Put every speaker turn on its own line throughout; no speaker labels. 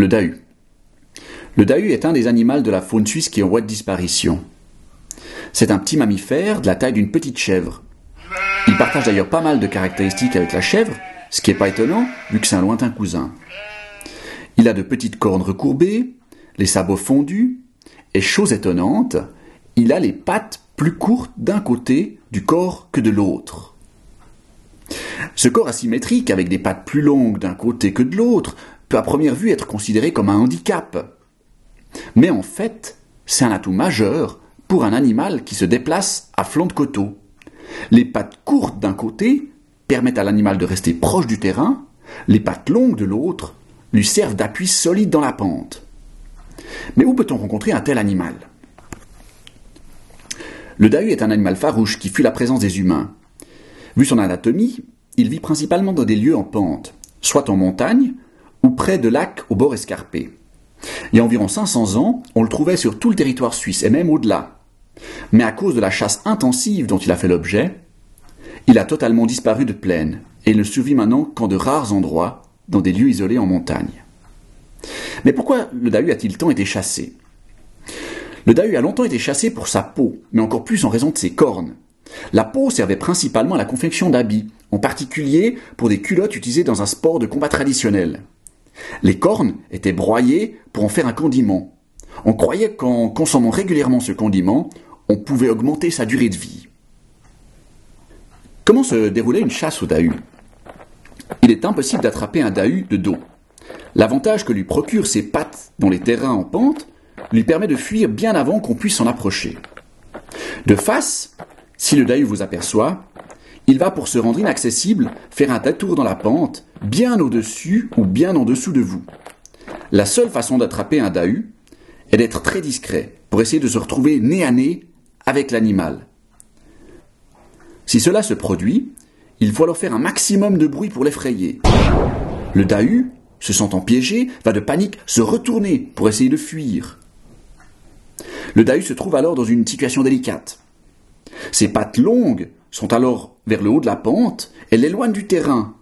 Le Dahu. Le Dahu est un des animaux de la faune suisse qui est en voie de disparition. C'est un petit mammifère de la taille d'une petite chèvre. Il partage d'ailleurs pas mal de caractéristiques avec la chèvre, ce qui n'est pas étonnant vu que c'est un lointain cousin. Il a de petites cornes recourbées, les sabots fondus, et chose étonnante, il a les pattes plus courtes d'un côté du corps que de l'autre. Ce corps asymétrique, avec des pattes plus longues d'un côté que de l'autre, peut à première vue être considéré comme un handicap. Mais en fait, c'est un atout majeur pour un animal qui se déplace à flanc de coteau. Les pattes courtes d'un côté permettent à l'animal de rester proche du terrain, les pattes longues de l'autre lui servent d'appui solide dans la pente. Mais où peut-on rencontrer un tel animal? Le dahu est un animal farouche qui fuit la présence des humains. Vu son anatomie, il vit principalement dans des lieux en pente, soit en montagne ou près de lacs au bord escarpés. Il y a environ 500 ans, on le trouvait sur tout le territoire suisse et même au-delà. Mais à cause de la chasse intensive dont il a fait l'objet, il a totalement disparu de plaine et il ne survit maintenant qu'en de rares endroits, dans des lieux isolés en montagne. Mais pourquoi le dahu a-t-il tant été chassé? Le dahu a longtemps été chassé pour sa peau, mais encore plus en raison de ses cornes. La peau servait principalement à la confection d'habits, en particulier pour des culottes utilisées dans un sport de combat traditionnel. Les cornes étaient broyées pour en faire un condiment. On croyait qu'en consommant régulièrement ce condiment, on pouvait augmenter sa durée de vie. Comment se déroulait une chasse au dahu? Il est impossible d'attraper un dahu de dos. L'avantage que lui procurent ses pattes dans les terrains en pente lui permet de fuir bien avant qu'on puisse s'en approcher. De face, si le dahu vous aperçoit, il va pour se rendre inaccessible faire un détour dans la pente, bien au-dessus ou bien en dessous de vous. La seule façon d'attraper un dahu est d'être très discret pour essayer de se retrouver nez à nez avec l'animal. Si cela se produit, il faut alors faire un maximum de bruit pour l'effrayer. Le dahu, se sentant piégé, va de panique se retourner pour essayer de fuir. Le dahu se trouve alors dans une situation délicate. Ses pattes longues sont alors vers le haut de la pente et l'éloignent du terrain.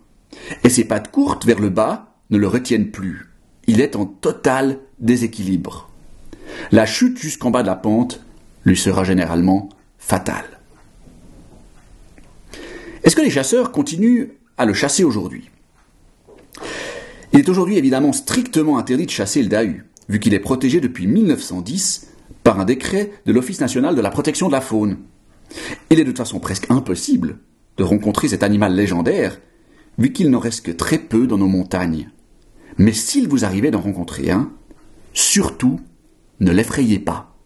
Et ses pattes courtes vers le bas ne le retiennent plus. Il est en total déséquilibre. La chute jusqu'en bas de la pente lui sera généralement fatale. Est-ce que les chasseurs continuent à le chasser aujourd'hui? Il est aujourd'hui évidemment strictement interdit de chasser le dahu, vu qu'il est protégé depuis 1910 par un décret de l'Office national de la protection de la faune. Il est de toute façon presque impossible de rencontrer cet animal légendaire, vu qu'il n'en reste que très peu dans nos montagnes. Mais s'il vous arrivait d'en rencontrer un, surtout ne l'effrayez pas.